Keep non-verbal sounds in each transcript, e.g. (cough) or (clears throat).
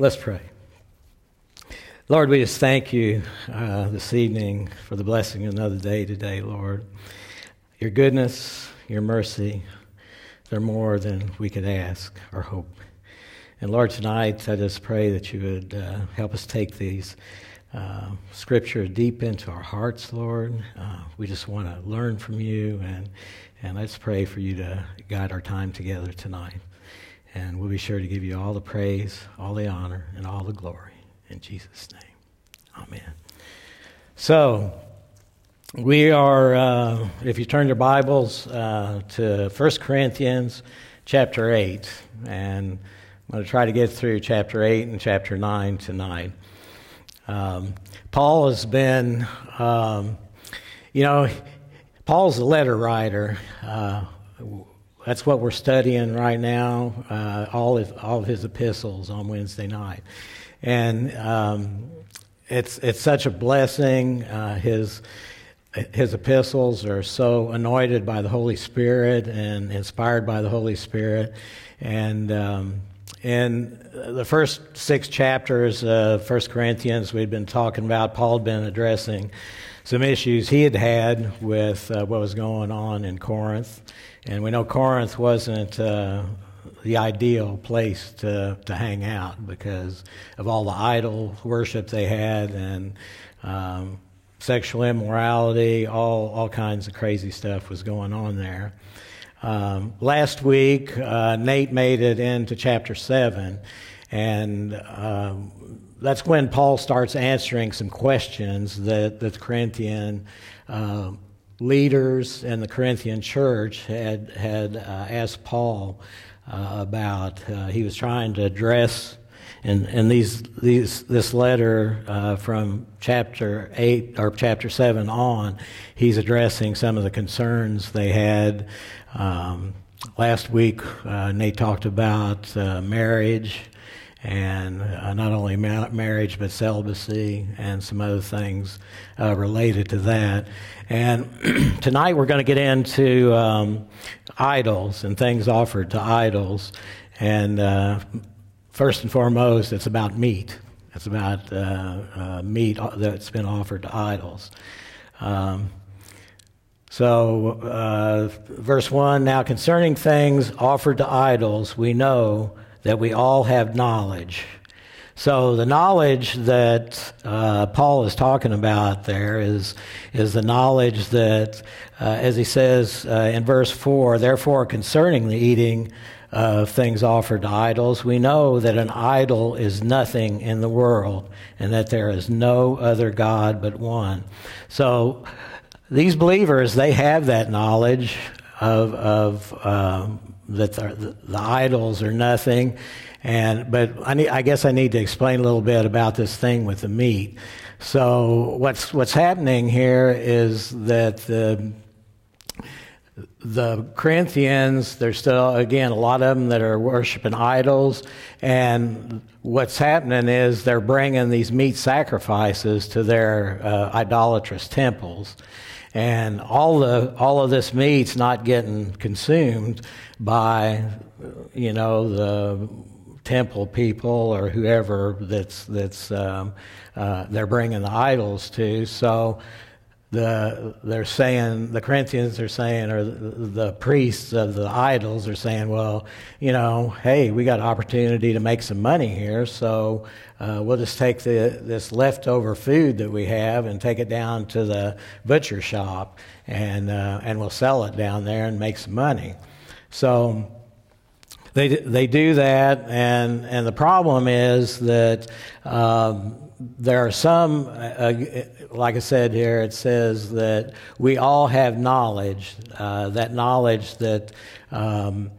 Let's pray. Lord, we just thank you uh, this evening for the blessing of another day today, Lord. Your goodness, your mercy, they're more than we could ask or hope. And Lord, tonight I just pray that you would uh, help us take these uh, deep into our hearts, Lord. Uh, we just want to learn from you, and, and let's pray for you to guide our time together tonight. And we'll be sure to give you all the praise, all the honor, and all the glory. In Jesus' name. Amen. So, we are, uh, if you turn your Bibles uh, to 1 Corinthians chapter 8, and I'm going to try to get through chapter 8 and chapter 9 tonight. Um, Paul has been, um, you know, Paul's a letter writer. Uh, that's what we're studying right now, uh, all, of, all of his epistles on Wednesday night. And um, it's, it's such a blessing. Uh, his, his epistles are so anointed by the Holy Spirit and inspired by the Holy Spirit. And um, in the first six chapters of First Corinthians, we'd been talking about, Paul had been addressing some issues he had had with uh, what was going on in Corinth. And we know Corinth wasn't uh, the ideal place to, to hang out because of all the idol worship they had and um, sexual immorality, all, all kinds of crazy stuff was going on there. Um, last week, uh, Nate made it into chapter 7, and um, that's when Paul starts answering some questions that, that the Corinthian uh, leaders in the Corinthian church had had uh, asked Paul uh, about. Uh, he was trying to address in, in these, these, this letter uh, from chapter 8 or chapter 7 on, he's addressing some of the concerns they had. Um, last week, uh, Nate talked about uh, marriage and uh, not only ma- marriage but celibacy and some other things uh, related to that. And (clears throat) tonight we're going to get into um, idols and things offered to idols. And uh, first and foremost, it's about meat. It's about uh, uh, meat that's been offered to idols. Um, so, uh, verse 1 Now concerning things offered to idols, we know that we all have knowledge. So the knowledge that uh, Paul is talking about there is is the knowledge that, uh, as he says uh, in verse four, therefore concerning the eating of things offered to idols, we know that an idol is nothing in the world, and that there is no other God but one. So these believers they have that knowledge of of um, that the, the, idols are nothing. And but I, need, I guess I need to explain a little bit about this thing with the meat. So what's what's happening here is that the the Corinthians, there's still again a lot of them that are worshiping idols, and what's happening is they're bringing these meat sacrifices to their uh, idolatrous temples, and all the all of this meat's not getting consumed by you know the temple people or whoever that's that's um, uh, they're bringing the idols to. So the they're saying the Corinthians are saying or the, the, priests of the idols are saying, well, you know, hey, we got an opportunity to make some money here, so uh, we'll just take the, this leftover food that we have and take it down to the butcher shop and uh, and we'll sell it down there and make some money. So they they do that, and and the problem is that um, there are some, uh, like I said here, it says that we all have knowledge. Uh, that knowledge that. Um,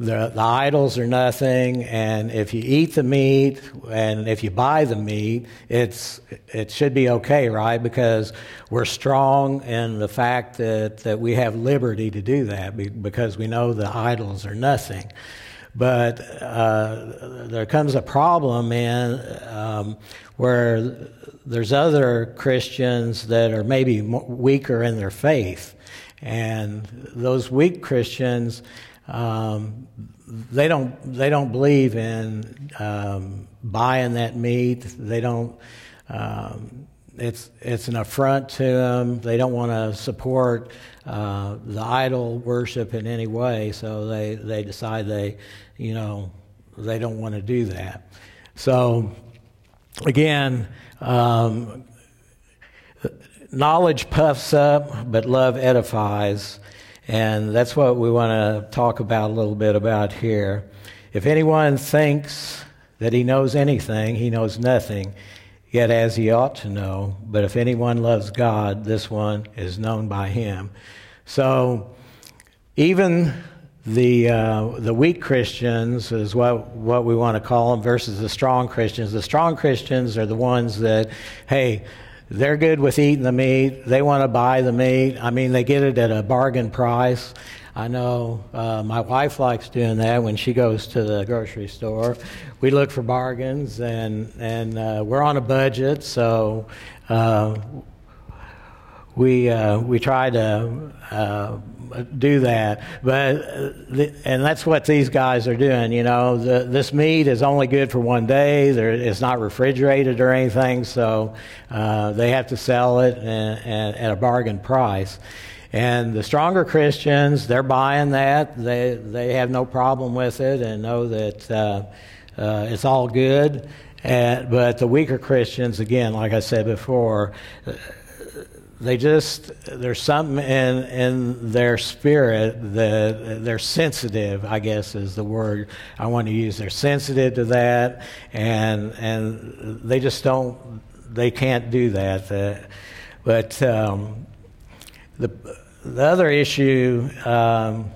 the, the idols are nothing, and if you eat the meat and if you buy the meat, it's it should be okay, right? Because we're strong in the fact that, that we have liberty to do that because we know the idols are nothing. But uh, there comes a problem in um, where there's other Christians that are maybe weaker in their faith, and those weak Christians um, they don't they don't believe in um, buying that meat. They don't. Um, it's it's an affront to them. They don't want to support uh, the idol worship in any way, so they they decide they, you know, they don't want to do that. So, again, um, knowledge puffs up, but love edifies. And that's what we want to talk about a little bit about here. If anyone thinks that he knows anything, he knows nothing, yet as he ought to know. But if anyone loves God, this one is known by him. So even the uh, the weak Christians is what what we want to call them versus the strong Christians. The strong Christians are the ones that, hey, they're good with eating the meat. They want to buy the meat. I mean, they get it at a bargain price. I know uh, my wife likes doing that when she goes to the grocery store. We look for bargains, and and uh, we're on a budget, so uh, we uh, we try to uh, do that. But the, and that's what these guys are doing. You know, the, this meat is only good for one day. There, it's not refrigerated or anything, so uh, they have to sell it at a bargain price. And the stronger Christians, they're buying that. They they have no problem with it and know that uh, uh, it's all good. And, but the weaker Christians, again, like I said before they just there's something in in their spirit that they're sensitive i guess is the word i want to use they're sensitive to that and and they just don't they can't do that uh, but um, the the other issue um,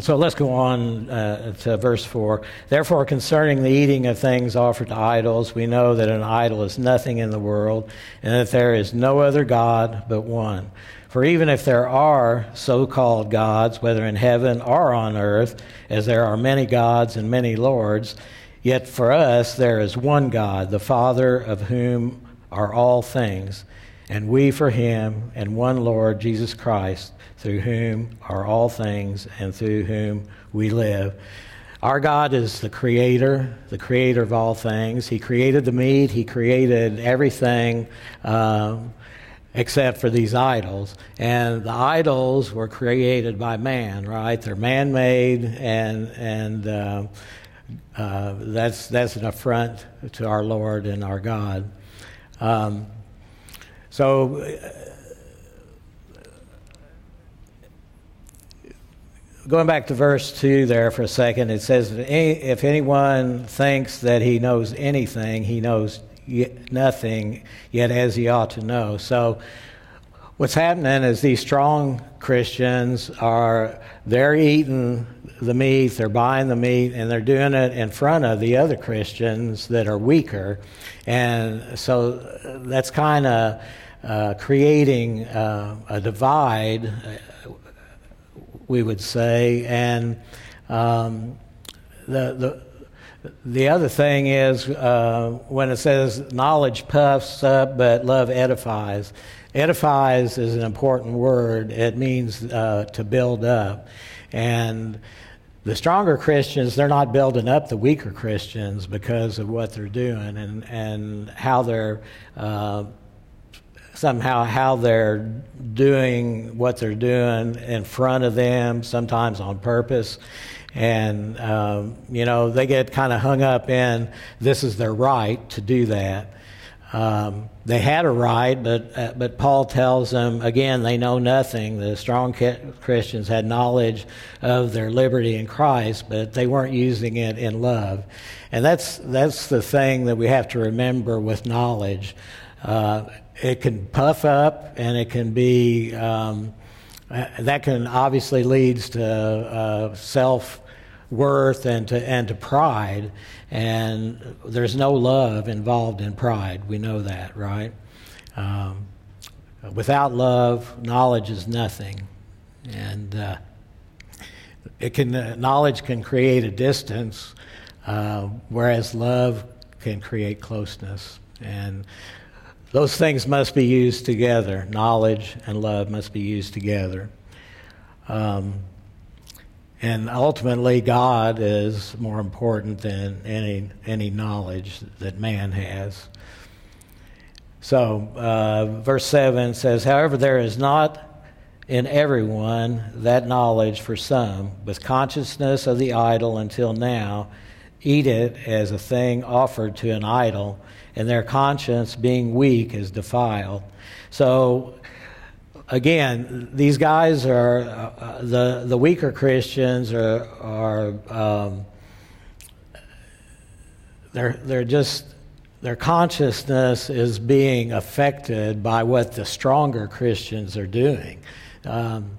so let's go on uh, to verse 4. Therefore, concerning the eating of things offered to idols, we know that an idol is nothing in the world, and that there is no other God but one. For even if there are so called gods, whether in heaven or on earth, as there are many gods and many lords, yet for us there is one God, the Father of whom are all things, and we for him, and one Lord, Jesus Christ through whom are all things and through whom we live. Our God is the creator, the creator of all things. He created the meat, He created everything um, except for these idols. And the idols were created by man, right? They're man made, and, and uh, uh, that's, that's an affront to our Lord and our God. Um, so, uh, going back to verse 2 there for a second, it says, If anyone thinks that he knows anything, he knows nothing, yet as he ought to know. So, what's happening is these strong Christians are, they're eating the meat, they're buying the meat, and they're doing it in front of the other Christians that are weaker. And so that's kind of uh, creating uh, a divide we would say. And um, the, the, the other thing is uh, when it says knowledge puffs up, but love edifies. Edifies is an important word. It means uh, to build up. And the stronger Christians, they're not building up the weaker Christians because of what they're doing and, and how they're uh, somehow how they're doing what they're doing in front of them, sometimes on purpose. And, um, you know, they get kind of hung up in this is their right to do that. Um, they had a right, but, uh, but Paul tells them, again, they know nothing. The strong Christians had knowledge of their liberty in Christ, but they weren't using it in love. And that's, that's the thing that we have to remember with knowledge. Uh, it can puff up and it can be um, that can obviously leads to uh, self worth and to and to pride. And there's no love involved in pride. We know that right? Um, without love knowledge is nothing. And uh, it can uh, knowledge can create a distance uh, whereas love can create closeness. And those things must be used together. Knowledge and love must be used together. Um, and ultimately, God is more important than any, any knowledge that man has. So, uh, verse 7 says, However, there is not in everyone that knowledge for some, with consciousness of the idol until now, eat it as a thing offered to an idol, and their conscience, being weak, is defiled. So, again, these guys are uh, the the weaker Christians are are um, they're they're just their consciousness is being affected by what the stronger Christians are doing. Um,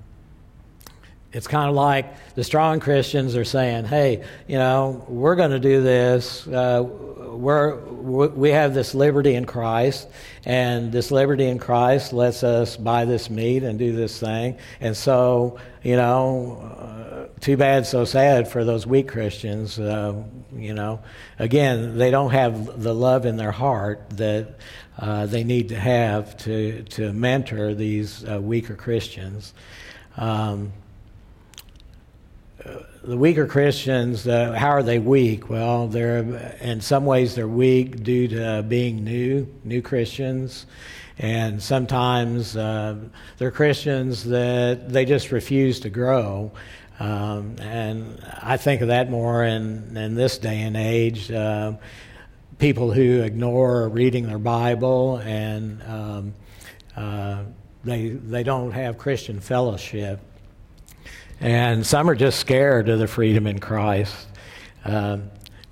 it's kind of like the strong Christians are saying, "Hey, you know, we're going to do this. Uh, we're we have this liberty in Christ, and this liberty in Christ lets us buy this meat and do this thing. And so, you know, uh, too bad, so sad for those weak Christians. Uh, you know, again, they don't have the love in their heart that uh, they need to have to to mentor these uh, weaker Christians." Um, the weaker Christians, uh, how are they weak? Well, they're in some ways they're weak due to being new, new Christians, and sometimes uh, they're Christians that they just refuse to grow. Um, and I think of that more in, in this day and age. Uh, people who ignore reading their Bible and um, uh, they they don't have Christian fellowship. And some are just scared of the freedom in Christ. Um, (laughs)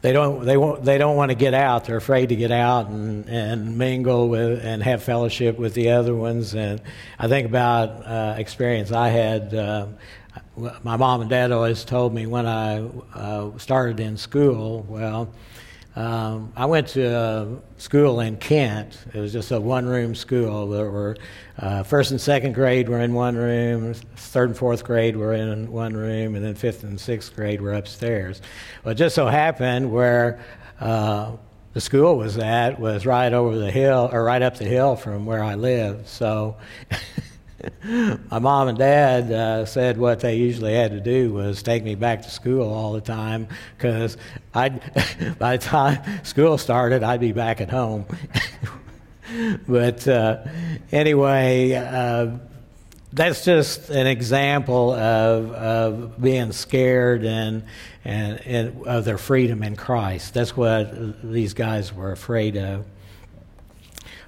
they don't they won't they don't want to get out. They're afraid to get out and, and mingle with and have fellowship with the other ones. And I think about uh, experience I had. Uh, my mom and dad always told me when I uh, started in school. Well, um, I went to a school in Kent. It was just a one-room school. There were uh, first and second grade were in one room, third and fourth grade were in one room, and then fifth and sixth grade were upstairs. Well, it just so happened where uh, the school was at was right over the hill, or right up the hill from where I lived. So. (laughs) (laughs) my mom and dad uh, said what they usually had to do was take me back to school all the time because (laughs) by the time school started, I'd be back at home. (laughs) but uh, anyway, uh, that's just an example of, of being scared and, and, and of their freedom in Christ. That's what these guys were afraid of.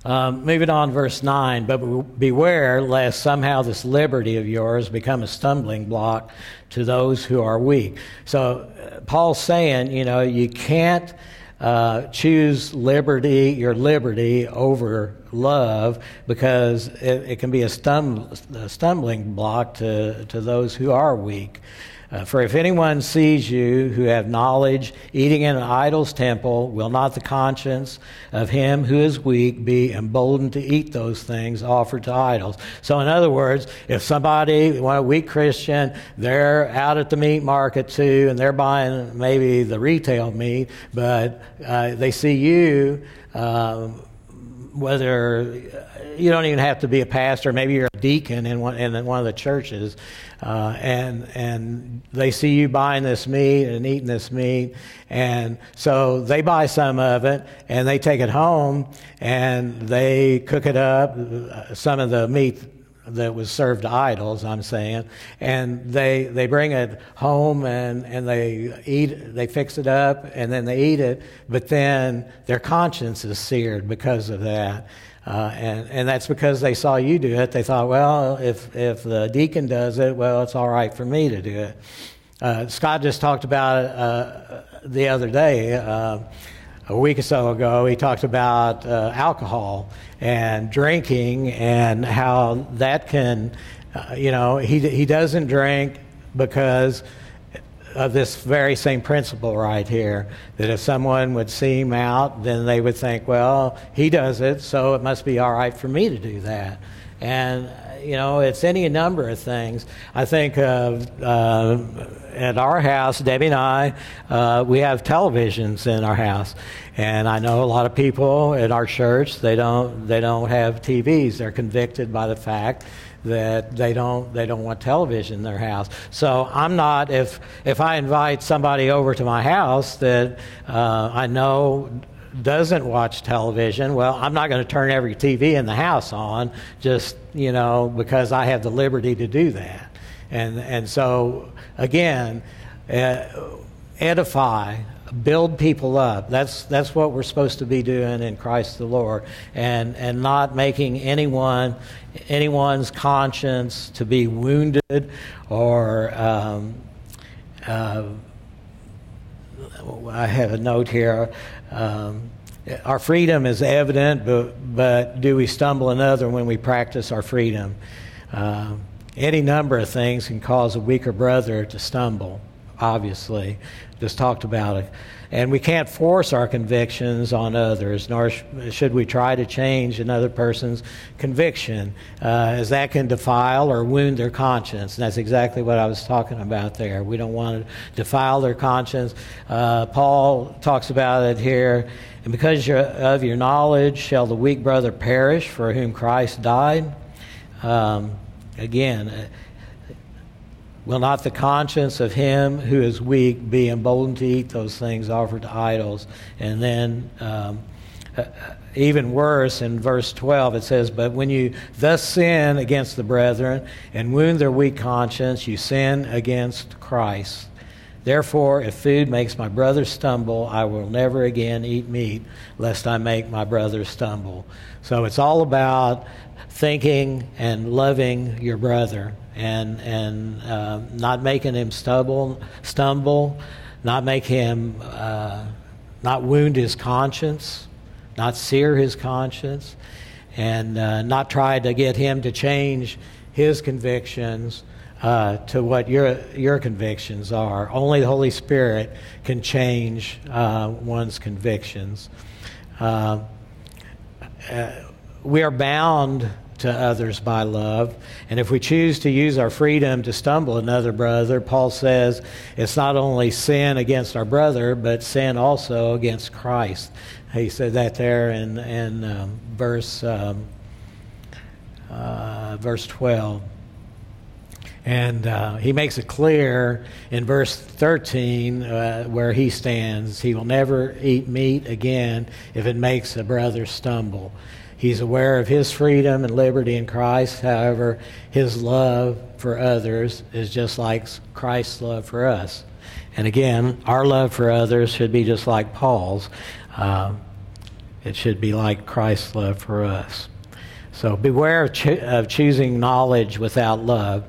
Um, moving on, verse 9, but beware lest somehow this liberty of yours become a stumbling block to those who are weak. So, uh, Paul's saying, you know, you can't uh, choose liberty, your liberty, over love because it, it can be a, stum- a stumbling block to, to those who are weak. Uh, for if anyone sees you who have knowledge eating in an idol's temple, will not the conscience of him who is weak be emboldened to eat those things offered to idols? So, in other words, if somebody, a weak Christian, they're out at the meat market too, and they're buying maybe the retail meat, but uh, they see you. Um, whether you don't even have to be a pastor, maybe you're a deacon in one, in one of the churches, uh, and and they see you buying this meat and eating this meat, and so they buy some of it and they take it home and they cook it up. Some of the meat that was served to idols, I'm saying, and they they bring it home and and they eat, they fix it up and then they eat it, but then their conscience is seared because of that. Uh, and, and that's because they saw you do it. They thought, well, if, if the deacon does it, well, it's all right for me to do it. Uh, Scott just talked about it uh, the other day, uh, a week or so ago. He talked about uh, alcohol and drinking and how that can, uh, you know, he, he doesn't drink because of this very same principle right here that if someone would see him out, then they would think, well, he does it, so it must be all right for me to do that. And, you know, it's any number of things. I think of uh, at our house, Debbie and I, uh, we have televisions in our house. And I know a lot of people at our church, they don't, they don't have TVs. They're convicted by the fact that they don't they don't want television in their house. So I'm not if if I invite somebody over to my house that uh, I know doesn't watch television, well, I'm not going to turn every TV in the house on just you know because I have the liberty to do that. And and so again, uh, edify build people up. That's that's what we're supposed to be doing in Christ the Lord, and and not making anyone anyone's conscience to be wounded or. Um, uh, I have a note here. Um, our freedom is evident, but, but do we stumble another when we practice our freedom? Uh, any number of things can cause a weaker brother to stumble, obviously just talked about it. And we can't force our convictions on others, nor should we try to change another person's conviction, uh, as that can defile or wound their conscience. And that's exactly what I was talking about there. We don't want to defile their conscience. Uh, Paul talks about it here. And because of your knowledge shall the weak brother perish for whom Christ died. Um, again, Will not the conscience of him who is weak be emboldened to eat those things offered to idols? And then, um, uh, even worse, in verse 12, it says, But when you thus sin against the brethren and wound their weak conscience, you sin against Christ. Therefore, if food makes my brother stumble, I will never again eat meat, lest I make my brother stumble. So it's all about thinking and loving your brother and and uh, not making him stumble, stumble, not make him uh, not wound his conscience, not sear his conscience, and uh, not try to get him to change his convictions uh, to what your your convictions are. Only the Holy Spirit can change uh, one's convictions. Uh, we are bound to others by love. And if we choose to use our freedom to stumble another brother, Paul says it's not only sin against our brother, but sin also against Christ. He said that there in, in um, verse, um, uh, verse 12. And uh, he makes it clear in verse 13 uh, where he stands. He will never eat meat again if it makes a brother stumble. He's aware of his freedom and liberty in Christ. However, his love for others is just like Christ's love for us. And again, our love for others should be just like Paul's. Uh, it should be like Christ's love for us. So beware of, cho- of, choosing knowledge without love.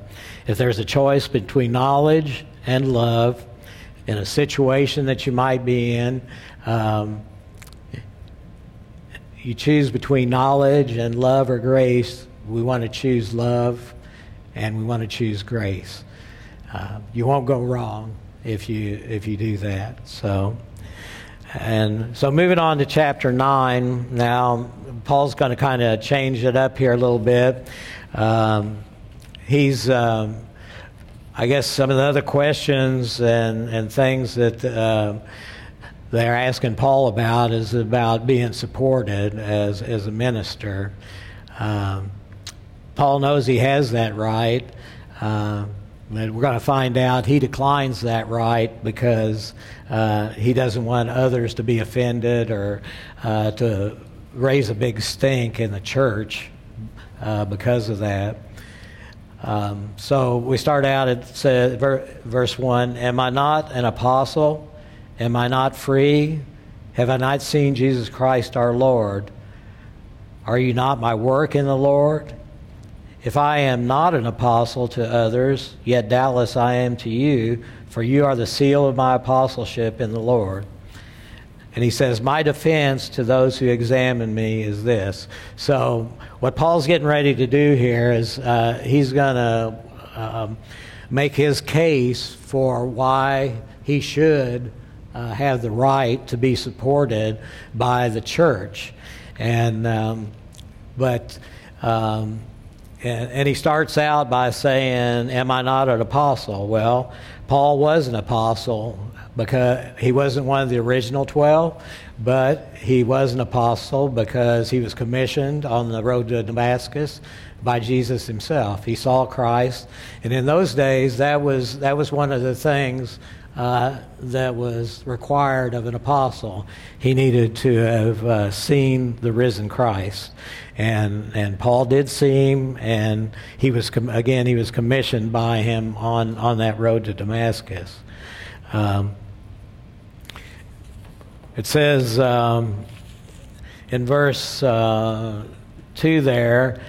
If there's a choice between knowledge and love in a situation that you might be in, um, you choose between knowledge and love or grace, we want to choose love and we want to choose grace. Uh, you won't go wrong if you if you do that. So, and so moving on to chapter nine now, Paul's going to kind of change it up here a little bit. Um, he's um, I guess some of the other questions and and things that. Uh, they're asking Paul about is about being supported as, as a minister. Um, Paul knows he has that right. Uh, but we're going to find out he declines that right because uh, he doesn't want others to be offended or uh, to raise a big stink in the church uh, because of that. Um, so we start out at verse 1 Am I not an apostle? Am I not free? Have I not seen Jesus Christ our Lord? Are you not my work in the Lord? If I am not an apostle to others, yet doubtless I am to you, for you are the seal of my apostleship in the Lord. And he says, My defense to those who examine me is this. So, what Paul's getting ready to do here is uh, he's going to um, make his case for why he should uh, have the right to be supported by the church. And, um, but, um, and, and, he starts out by saying, Am I not an apostle? Well, Paul was an apostle. Because he wasn't one of the original 12, but he was an apostle because he was commissioned on the road to Damascus by Jesus himself. He saw Christ, and in those days, that was, that was one of the things uh, that was required of an apostle. He needed to have uh, seen the risen Christ. And, and Paul did see him, and he was, com- again, he was commissioned by him on, on that road to Damascus. Um, it says um, in verse uh, 2 there,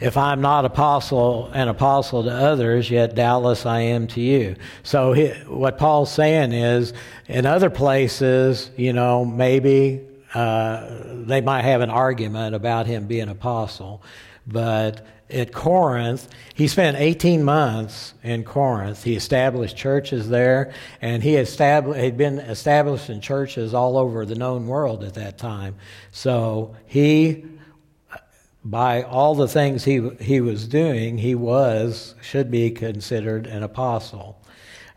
if I'm not apostle an apostle to others, yet doubtless I am to you. So he, what Paul's saying is, in other places, you know, maybe uh, they might have an argument about him being apostle, but at Corinth, he spent 18 months in Corinth. He established churches there, and he had been established in churches all over the known world at that time. So he by all the things he, he was doing, he was, should be considered an apostle.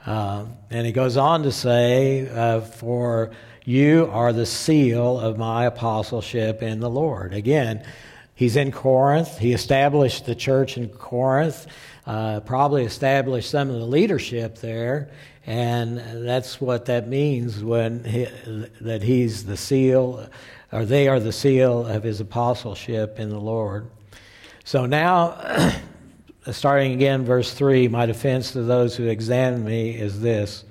Uh, and he goes on to say, uh, For you are the seal of my apostleship in the Lord. Again, he's in Corinth. He established the church in Corinth, uh, probably established some of the leadership there. And that's what that means when he, that he's the seal or they are the seal of his apostleship in the Lord. So now, (clears throat) starting again, verse 3 my defense to those who examine me is this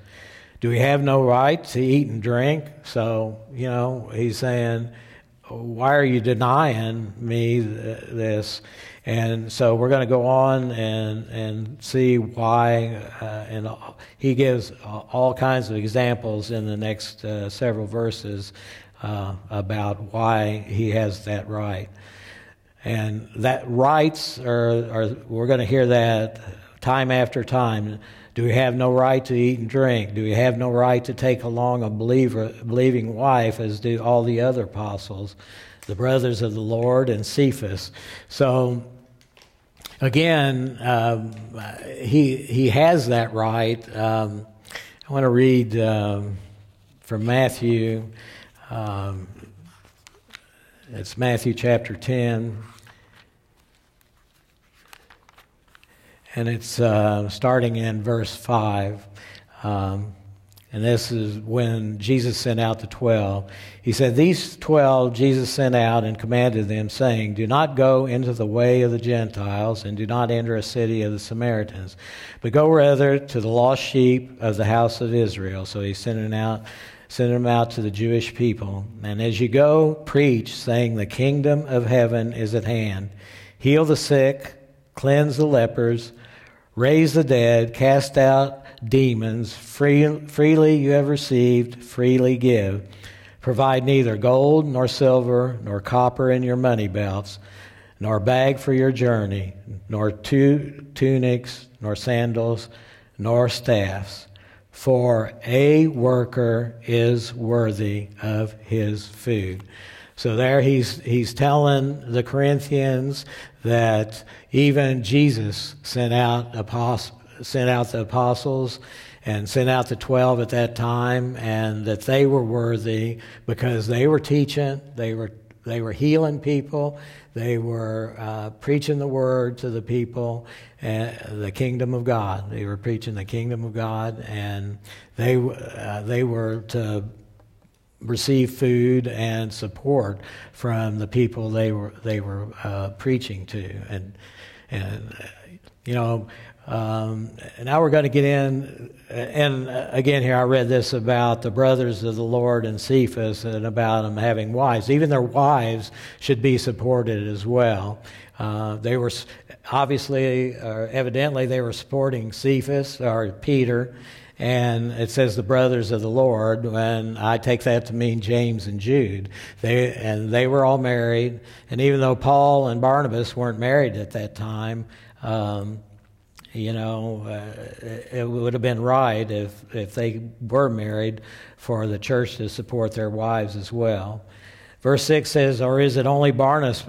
Do we have no right to eat and drink? So, you know, he's saying, Why are you denying me this? And so we're going to go on and, and see why. Uh, and he gives all kinds of examples in the next uh, several verses uh, about why he has that right. And that rights are, are we're going to hear that time after time. Do we have no right to eat and drink? Do we have no right to take along a believer, believing wife, as do all the other apostles, the brothers of the Lord and Cephas? So, again, um, he, he has that right. Um, I want to read um, from Matthew um, it's Matthew chapter 10. And it's uh, starting in verse 5. Um, and this is when Jesus sent out the twelve. He said, These twelve Jesus sent out and commanded them, saying, Do not go into the way of the Gentiles, and do not enter a city of the Samaritans, but go rather to the lost sheep of the house of Israel. So he sent them out send them out to the Jewish people. And as you go, preach, saying, The kingdom of heaven is at hand. Heal the sick, cleanse the lepers, raise the dead, cast out demons. Free, freely you have received, freely give. Provide neither gold, nor silver, nor copper in your money belts, nor bag for your journey, nor two tunics, nor sandals, nor staffs for a worker is worthy of his food. So there he's, he's telling the Corinthians that even Jesus sent out, apost- sent out the apostles and sent out the 12 at that time and that they were worthy because they were teaching, they were, they were healing people, they were uh, preaching the word to the people, uh, the kingdom of God. They were preaching the kingdom of God, and they uh, they were to receive food and support from the people they were they were uh, preaching to, and and uh, you know um, now we're going to get in, and again, here I read this about the brothers of the Lord and Cephas and about them having wives. Even their wives should be supported as well. Uh, they were obviously, or evidently, they were supporting Cephas or Peter, and it says the brothers of the Lord, and I take that to mean James and Jude. They and they were all married, and even though Paul and Barnabas weren't married at that time. Um, you know, uh, it would have been right if, if they were married for the church to support their wives as well. Verse 6 says, Or is it only Barnabas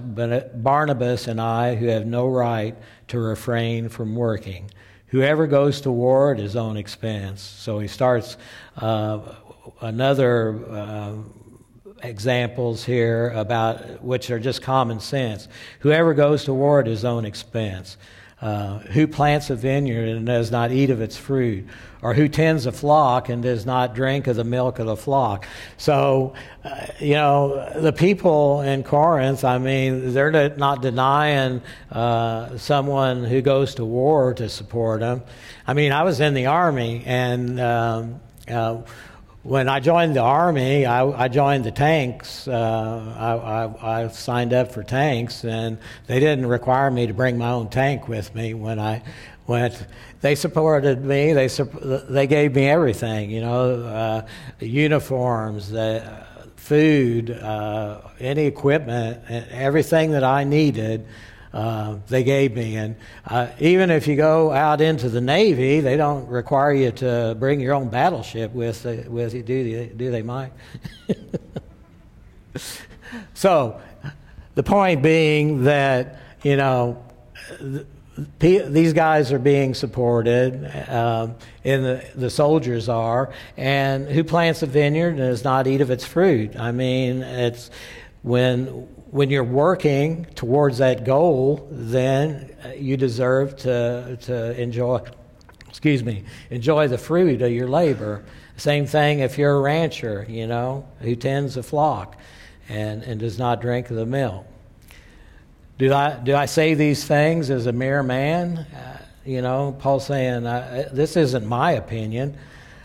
and I who have no right to refrain from working? Whoever goes to war at his own expense. So he starts uh, another uh, examples here about which are just common sense. Whoever goes to war at his own expense. Uh, who plants a vineyard and does not eat of its fruit, or who tends a flock and does not drink of the milk of the flock. So, uh, you know, the people in Corinth, I mean, they're not denying uh, someone who goes to war to support them. I mean, I was in the army, and um, uh, when I joined the army, I, I joined the tanks. Uh, I, I, I, signed up for tanks, and they didn't require me to bring my own tank with me when I went. They supported me. They they gave me everything. You know, uh, uniforms, uh, food, uh, any equipment, everything that I needed. Uh, they gave me. And uh, even if you go out into the Navy, they don't require you to bring your own battleship with, uh, with you, do they, do they Mike? (laughs) so, the point being that, you know, these guys are being supported, um, and the, the soldiers are. And who plants a vineyard and does not eat of its fruit? I mean, it's when when you're working towards that goal, then you deserve to, to enjoy, excuse me, enjoy the fruit of your labor. Same thing if you're a rancher, you know, who tends a flock and, and does not drink the milk. Do I, do I say these things as a mere man? Uh, you know, Paul's saying, uh, this isn't my opinion.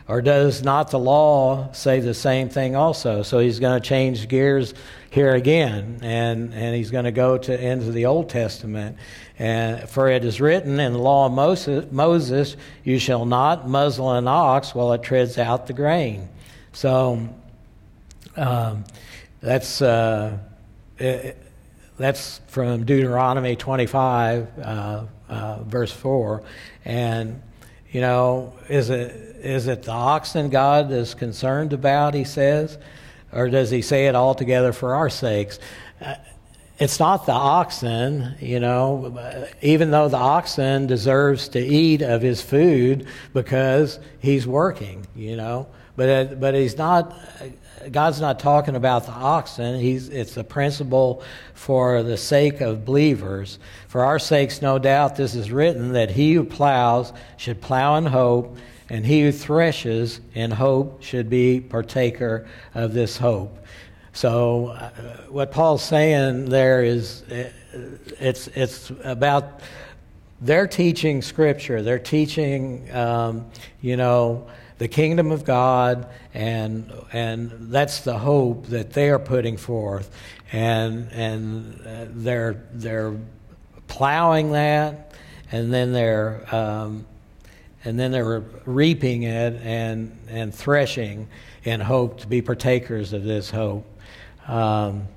Or does not the law say the same thing also? So he's going to change gears here again, and, and he's going to go to into the Old Testament. And for it is written in the law of Moses, Moses, you shall not muzzle an ox while it treads out the grain. So um, that's uh, it, that's from Deuteronomy 25, uh, uh, verse 4. And, you know, is it is it the oxen God is concerned about, he says? Or does he say it altogether for our sakes? Uh, it's not the oxen, you know, even though the oxen deserves to eat of his food because he's working, you know. But, uh, but he's not, God's not talking about the oxen. He's, it's a principle for the sake of believers. For our sakes, no doubt, this is written that he who plows should plow in hope and he who threshes in hope should be partaker of this hope. So, uh, what Paul's saying there is uh, it's, it's about they're teaching Scripture, they're teaching, um, you know, the kingdom of God, and, and that's the hope that they are putting forth. And, and uh, they're, they're plowing that, and then they're. Um, and then they were reaping it and, and threshing in hope to be partakers of this hope. Um,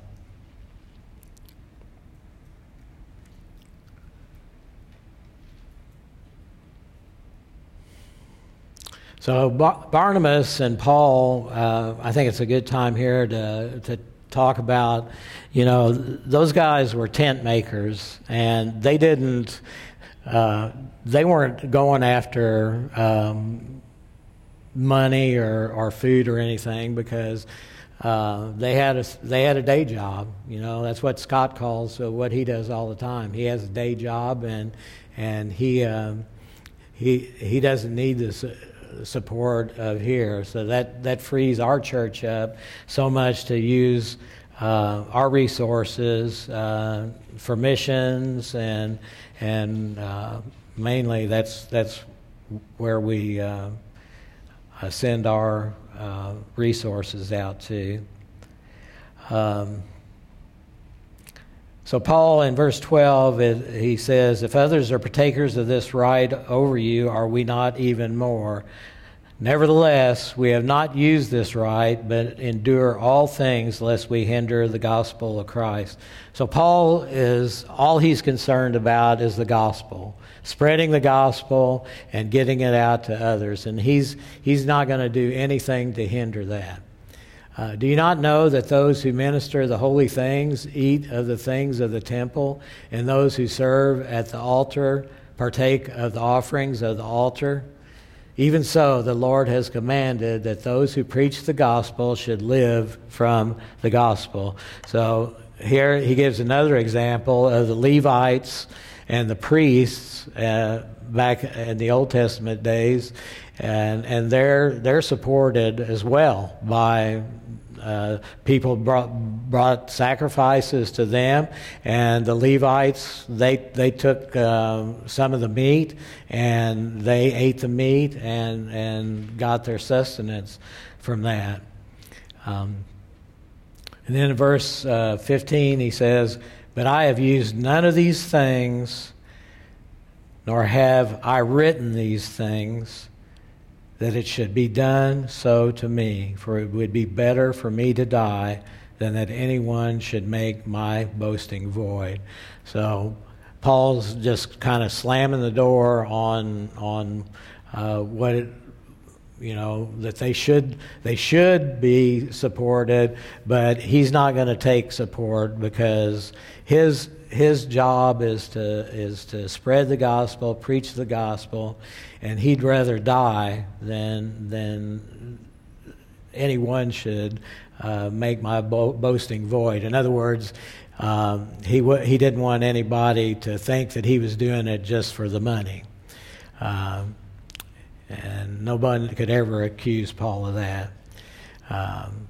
so Barnabas and Paul, uh, I think it's a good time here to, to talk about, you know, those guys were tent makers and they didn't uh, they weren't going after um, money or, or food or anything because uh, they had a they had a day job. You know, that's what Scott calls uh, what he does all the time. He has a day job and and he um, he he doesn't need this support of here. So that that frees our church up so much to use uh, our resources uh, for missions and and uh, mainly that's that's where we uh, uh, send our uh, resources out to. Um, so Paul in verse 12 it, he says, "If others are partakers of this right over you, are we not even more?" Nevertheless, we have not used this right, but endure all things lest we hinder the gospel of Christ. So, Paul is all he's concerned about is the gospel, spreading the gospel and getting it out to others. And he's, he's not going to do anything to hinder that. Uh, do you not know that those who minister the holy things eat of the things of the temple, and those who serve at the altar partake of the offerings of the altar. Even so, the Lord has commanded that those who preach the gospel should live from the gospel. So here he gives another example of the Levites and the priests uh, back in the Old Testament days, and and they're they're supported as well by uh, people brought, brought sacrifices to them, and the Levites they they took uh, some of the meat and they ate the meat and and got their sustenance from that. Um, and then in verse uh, 15 he says, "But I have used none of these things, nor have I written these things." That it should be done so to me, for it would be better for me to die than that anyone should make my boasting void. So Paul's just kind of slamming the door on on uh, what it, you know that they should they should be supported, but he's not going to take support because his his job is to is to spread the gospel, preach the gospel, and he'd rather die than than anyone should uh, make my bo- boasting void. In other words, um, he w- he didn't want anybody to think that he was doing it just for the money, um, and nobody could ever accuse Paul of that. Um,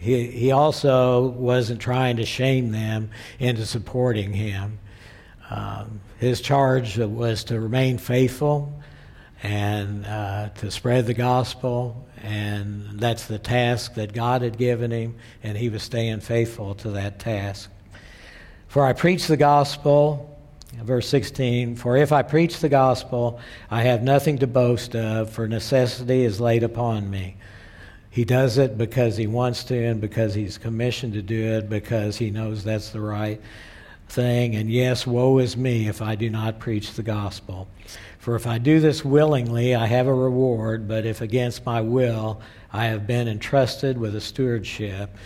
he, he also wasn't trying to shame them into supporting him. Um, his charge was to remain faithful and uh, to spread the gospel, and that's the task that God had given him, and he was staying faithful to that task. For I preach the gospel, verse 16, for if I preach the gospel, I have nothing to boast of, for necessity is laid upon me. He does it because he wants to and because he's commissioned to do it, because he knows that's the right thing. And yes, woe is me if I do not preach the gospel. For if I do this willingly, I have a reward, but if against my will, I have been entrusted with a stewardship.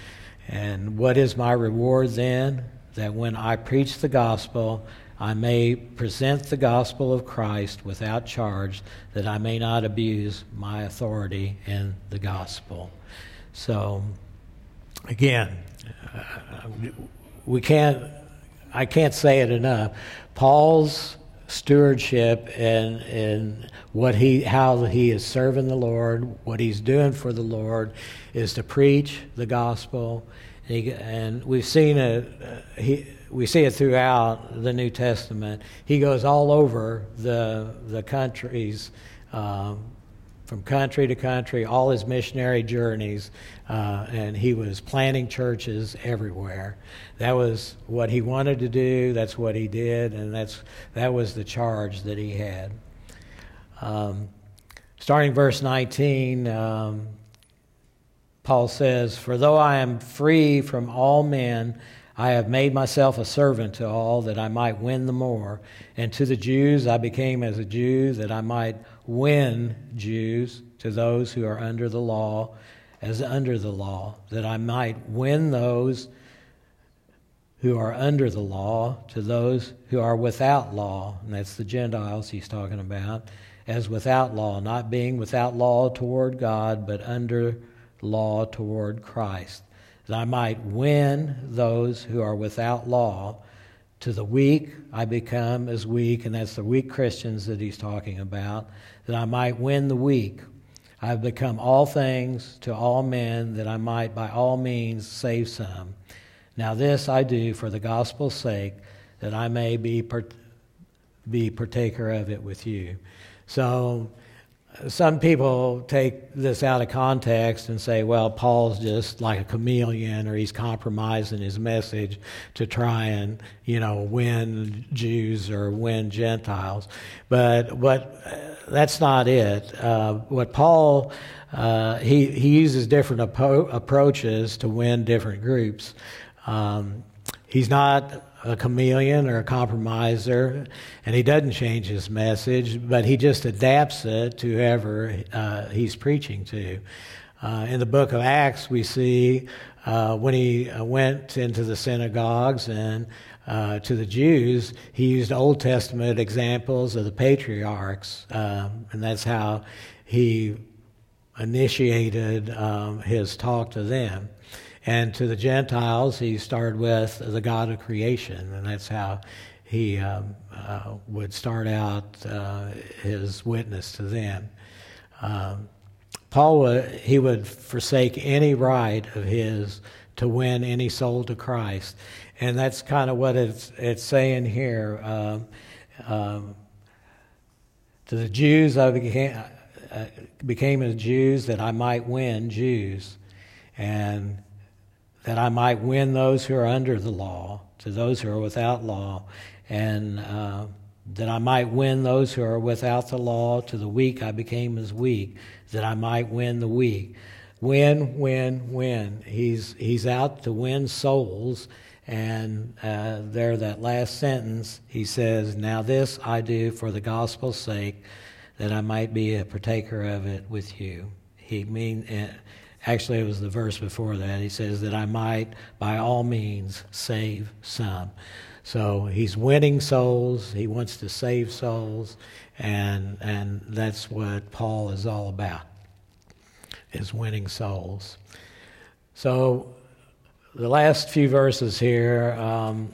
And what is my reward then? That when I preach the gospel, I may present the gospel of Christ without charge, that I may not abuse my authority in the gospel. So, again, uh, we can't, I can't say it enough. Paul's stewardship and, and what he, how he is serving the Lord, what he's doing for the Lord, is to preach the gospel. And, he, and we've seen it. Uh, he, we see it throughout the New Testament. He goes all over the the countries, um, from country to country, all his missionary journeys, uh, and he was planting churches everywhere. That was what he wanted to do. That's what he did, and that's that was the charge that he had. Um, starting verse 19. Um, Paul says, For though I am free from all men, I have made myself a servant to all that I might win the more. And to the Jews I became as a Jew that I might win Jews to those who are under the law, as under the law, that I might win those who are under the law to those who are without law. And that's the Gentiles he's talking about, as without law, not being without law toward God, but under law toward Christ that I might win those who are without law. To the weak, I become as weak, and that's the weak Christians that he's talking about, that I might win the weak. I've become all things to all men, that I might by all means save some. Now, this I do for the gospel's sake, that I may be, part- be partaker of it with you. So, some people take this out of context and say, well, Paul's just like a chameleon or he's compromising his message to try and, you know, win Jews or win Gentiles. But, uh, that's not it. Uh, what Paul, uh, he, he uses different apo- approaches to win different groups. Um, he's not a chameleon or a compromiser, and he doesn't change his message, but he just adapts it to whoever uh, he's preaching to. Uh, in the book of Acts, we see uh, when he uh, went into the synagogues and uh, to the Jews, he used Old Testament examples of the patriarchs, um, and that's how he initiated um, his talk to them. And to the Gentiles, he started with the God of creation, and that's how he um, uh, would start out uh, his witness to them. Um, Paul would, he would forsake any right of his to win any soul to Christ, and that's kind of what it's it's saying here. Um, um, to the Jews, I became, uh, became as Jews that I might win Jews, and that I might win those who are under the law, to those who are without law, and uh, that I might win those who are without the law. To the weak I became as weak, that I might win the weak. Win, win, win. He's he's out to win souls, and uh, there that last sentence he says, "Now this I do for the gospel's sake, that I might be a partaker of it with you." He mean. Uh, actually, it was the verse before that. He says that I might, by all means, save some. So he's winning souls. He wants to save souls, and and that's what Paul is all about. Is winning souls. So the last few verses here, um,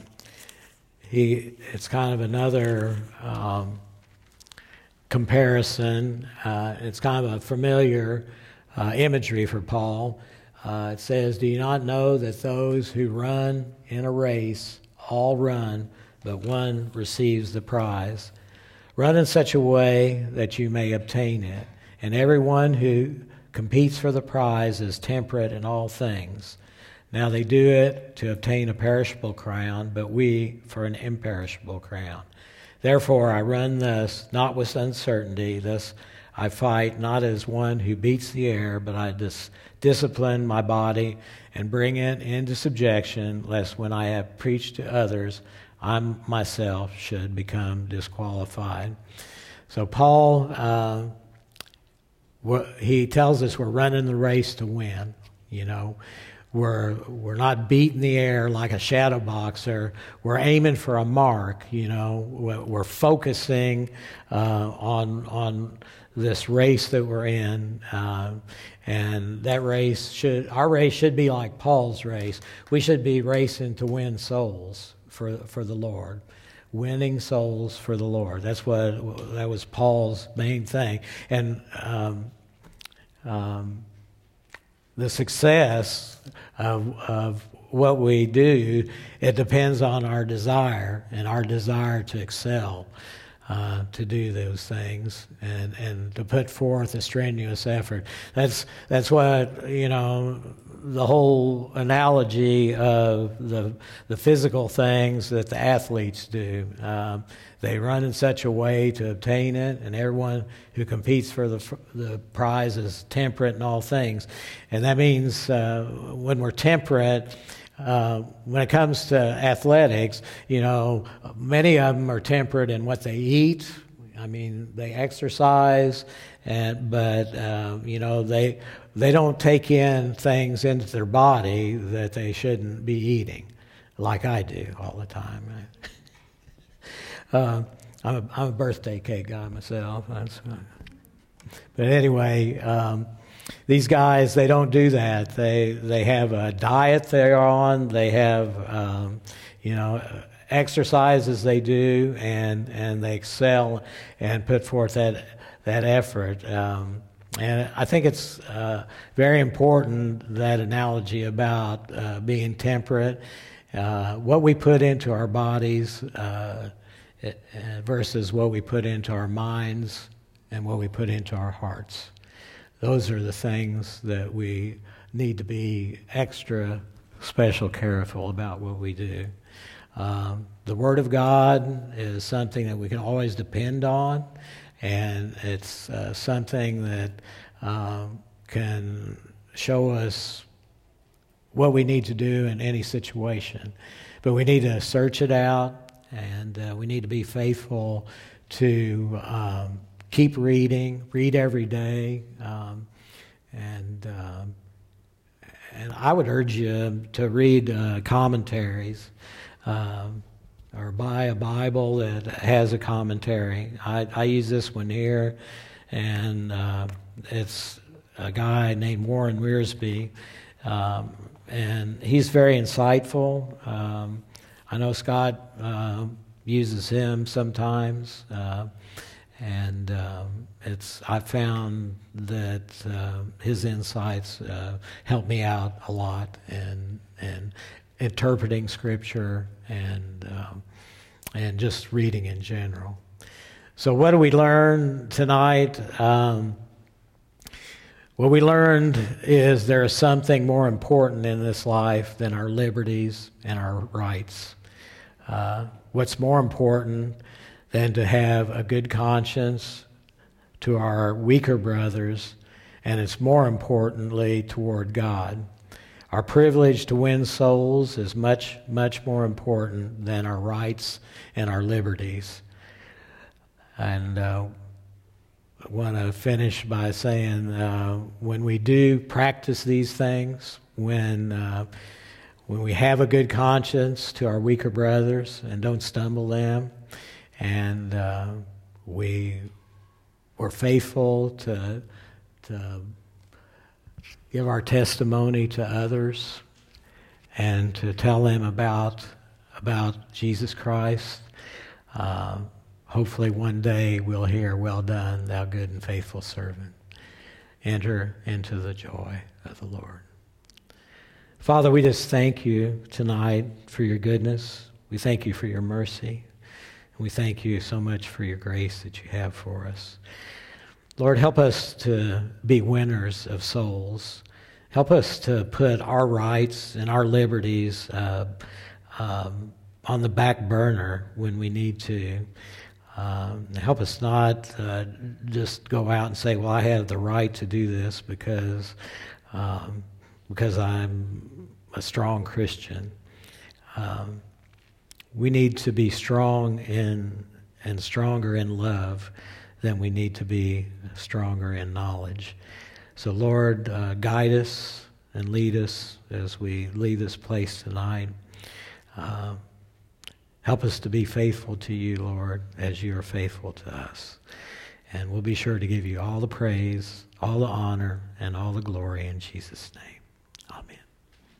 he it's kind of another um, comparison. Uh, it's kind of a familiar uh, imagery for Paul. Uh, it says, "Do you not know that those who run in a race?" all run, but one receives the prize. Run in such a way that you may obtain it. And everyone who competes for the prize is temperate in all things. Now they do it to obtain a perishable crown, but we for an imperishable crown. Therefore I run thus, not with uncertainty. Thus I fight not as one who beats the air, but I dis- discipline my body and bring it into subjection, lest when I have preached to others, I myself should become disqualified. So, Paul, uh, he tells us we're running the race to win. You know, we're we're not beating the air like a shadow boxer. We're aiming for a mark. You know, we're, focusing uh, on on this race that we're in. Uh, and that race should, our race should be like Paul's race. We should be racing to win souls for, for the Lord. Winning souls for the Lord. That's what, that was Paul's main thing. And, um, um, the success of, of what we do, it depends on our desire and our desire to excel uh, to do those things and, and to put forth a strenuous effort. That's, that's what, you know, the whole analogy of the, the physical things that the athletes do. Um, they run in such a way to obtain it, and everyone who competes for the, the prize is temperate in all things. And that means uh, when we're temperate, uh, when it comes to athletics, you know, many of them are temperate in what they eat. I mean, they exercise, and but uh, you know they they don't take in things into their body that they shouldn't be eating, like I do all the time. (laughs) uh, I'm a, I'm a birthday cake guy myself. but anyway. Um, these guys, they don't do that. They they have a diet they're on. They have um, you know exercises they do, and and they excel and put forth that that effort. Um, and I think it's uh, very important that analogy about uh, being temperate, uh, what we put into our bodies uh, versus what we put into our minds and what we put into our hearts. Those are the things that we need to be extra special careful about what we do. Um, the Word of God is something that we can always depend on, and it's uh, something that um, can show us what we need to do in any situation. But we need to search it out, and uh, we need to be faithful to um, keep reading, read every day, um, and uh, and I would urge you to read uh, commentaries um, or buy a Bible that has a commentary. I, I use this one here, and uh, it's a guy named Warren Wiersbe, um, and he's very insightful. Um, I know Scott uh, uses him sometimes, uh, and um, it's I found that uh, his insights uh, help me out a lot in in interpreting scripture and um, and just reading in general. So, what do we learn tonight? Um, what we learned is there is something more important in this life than our liberties and our rights. Uh, what's more important than to have a good conscience to our weaker brothers, and it's more importantly toward God. Our privilege to win souls is much, much more important than our rights and our liberties. And uh, I want to finish by saying uh, when we do practice these things, when, uh, when we have a good conscience to our weaker brothers and don't stumble them, and uh, we we're faithful to, to give our testimony to others and to tell them about, about Jesus Christ. Uh, hopefully, one day we'll hear, Well done, thou good and faithful servant. Enter into the joy of the Lord. Father, we just thank you tonight for your goodness. We thank you for your mercy. And We thank you so much for your grace that you have for us. Lord, help us to be winners of souls. Help us to put our rights and our liberties uh, um, on the back burner when we need to. Um, help us not uh, just go out and say, "Well, I have the right to do this because um, because I'm a strong Christian." Um, we need to be strong in and stronger in love than we need to be stronger in knowledge. So, Lord, uh, guide us and lead us as we leave this place tonight. Uh, help us to be faithful to you, Lord, as you are faithful to us. And we'll be sure to give you all the praise, all the honor, and all the glory in Jesus' name.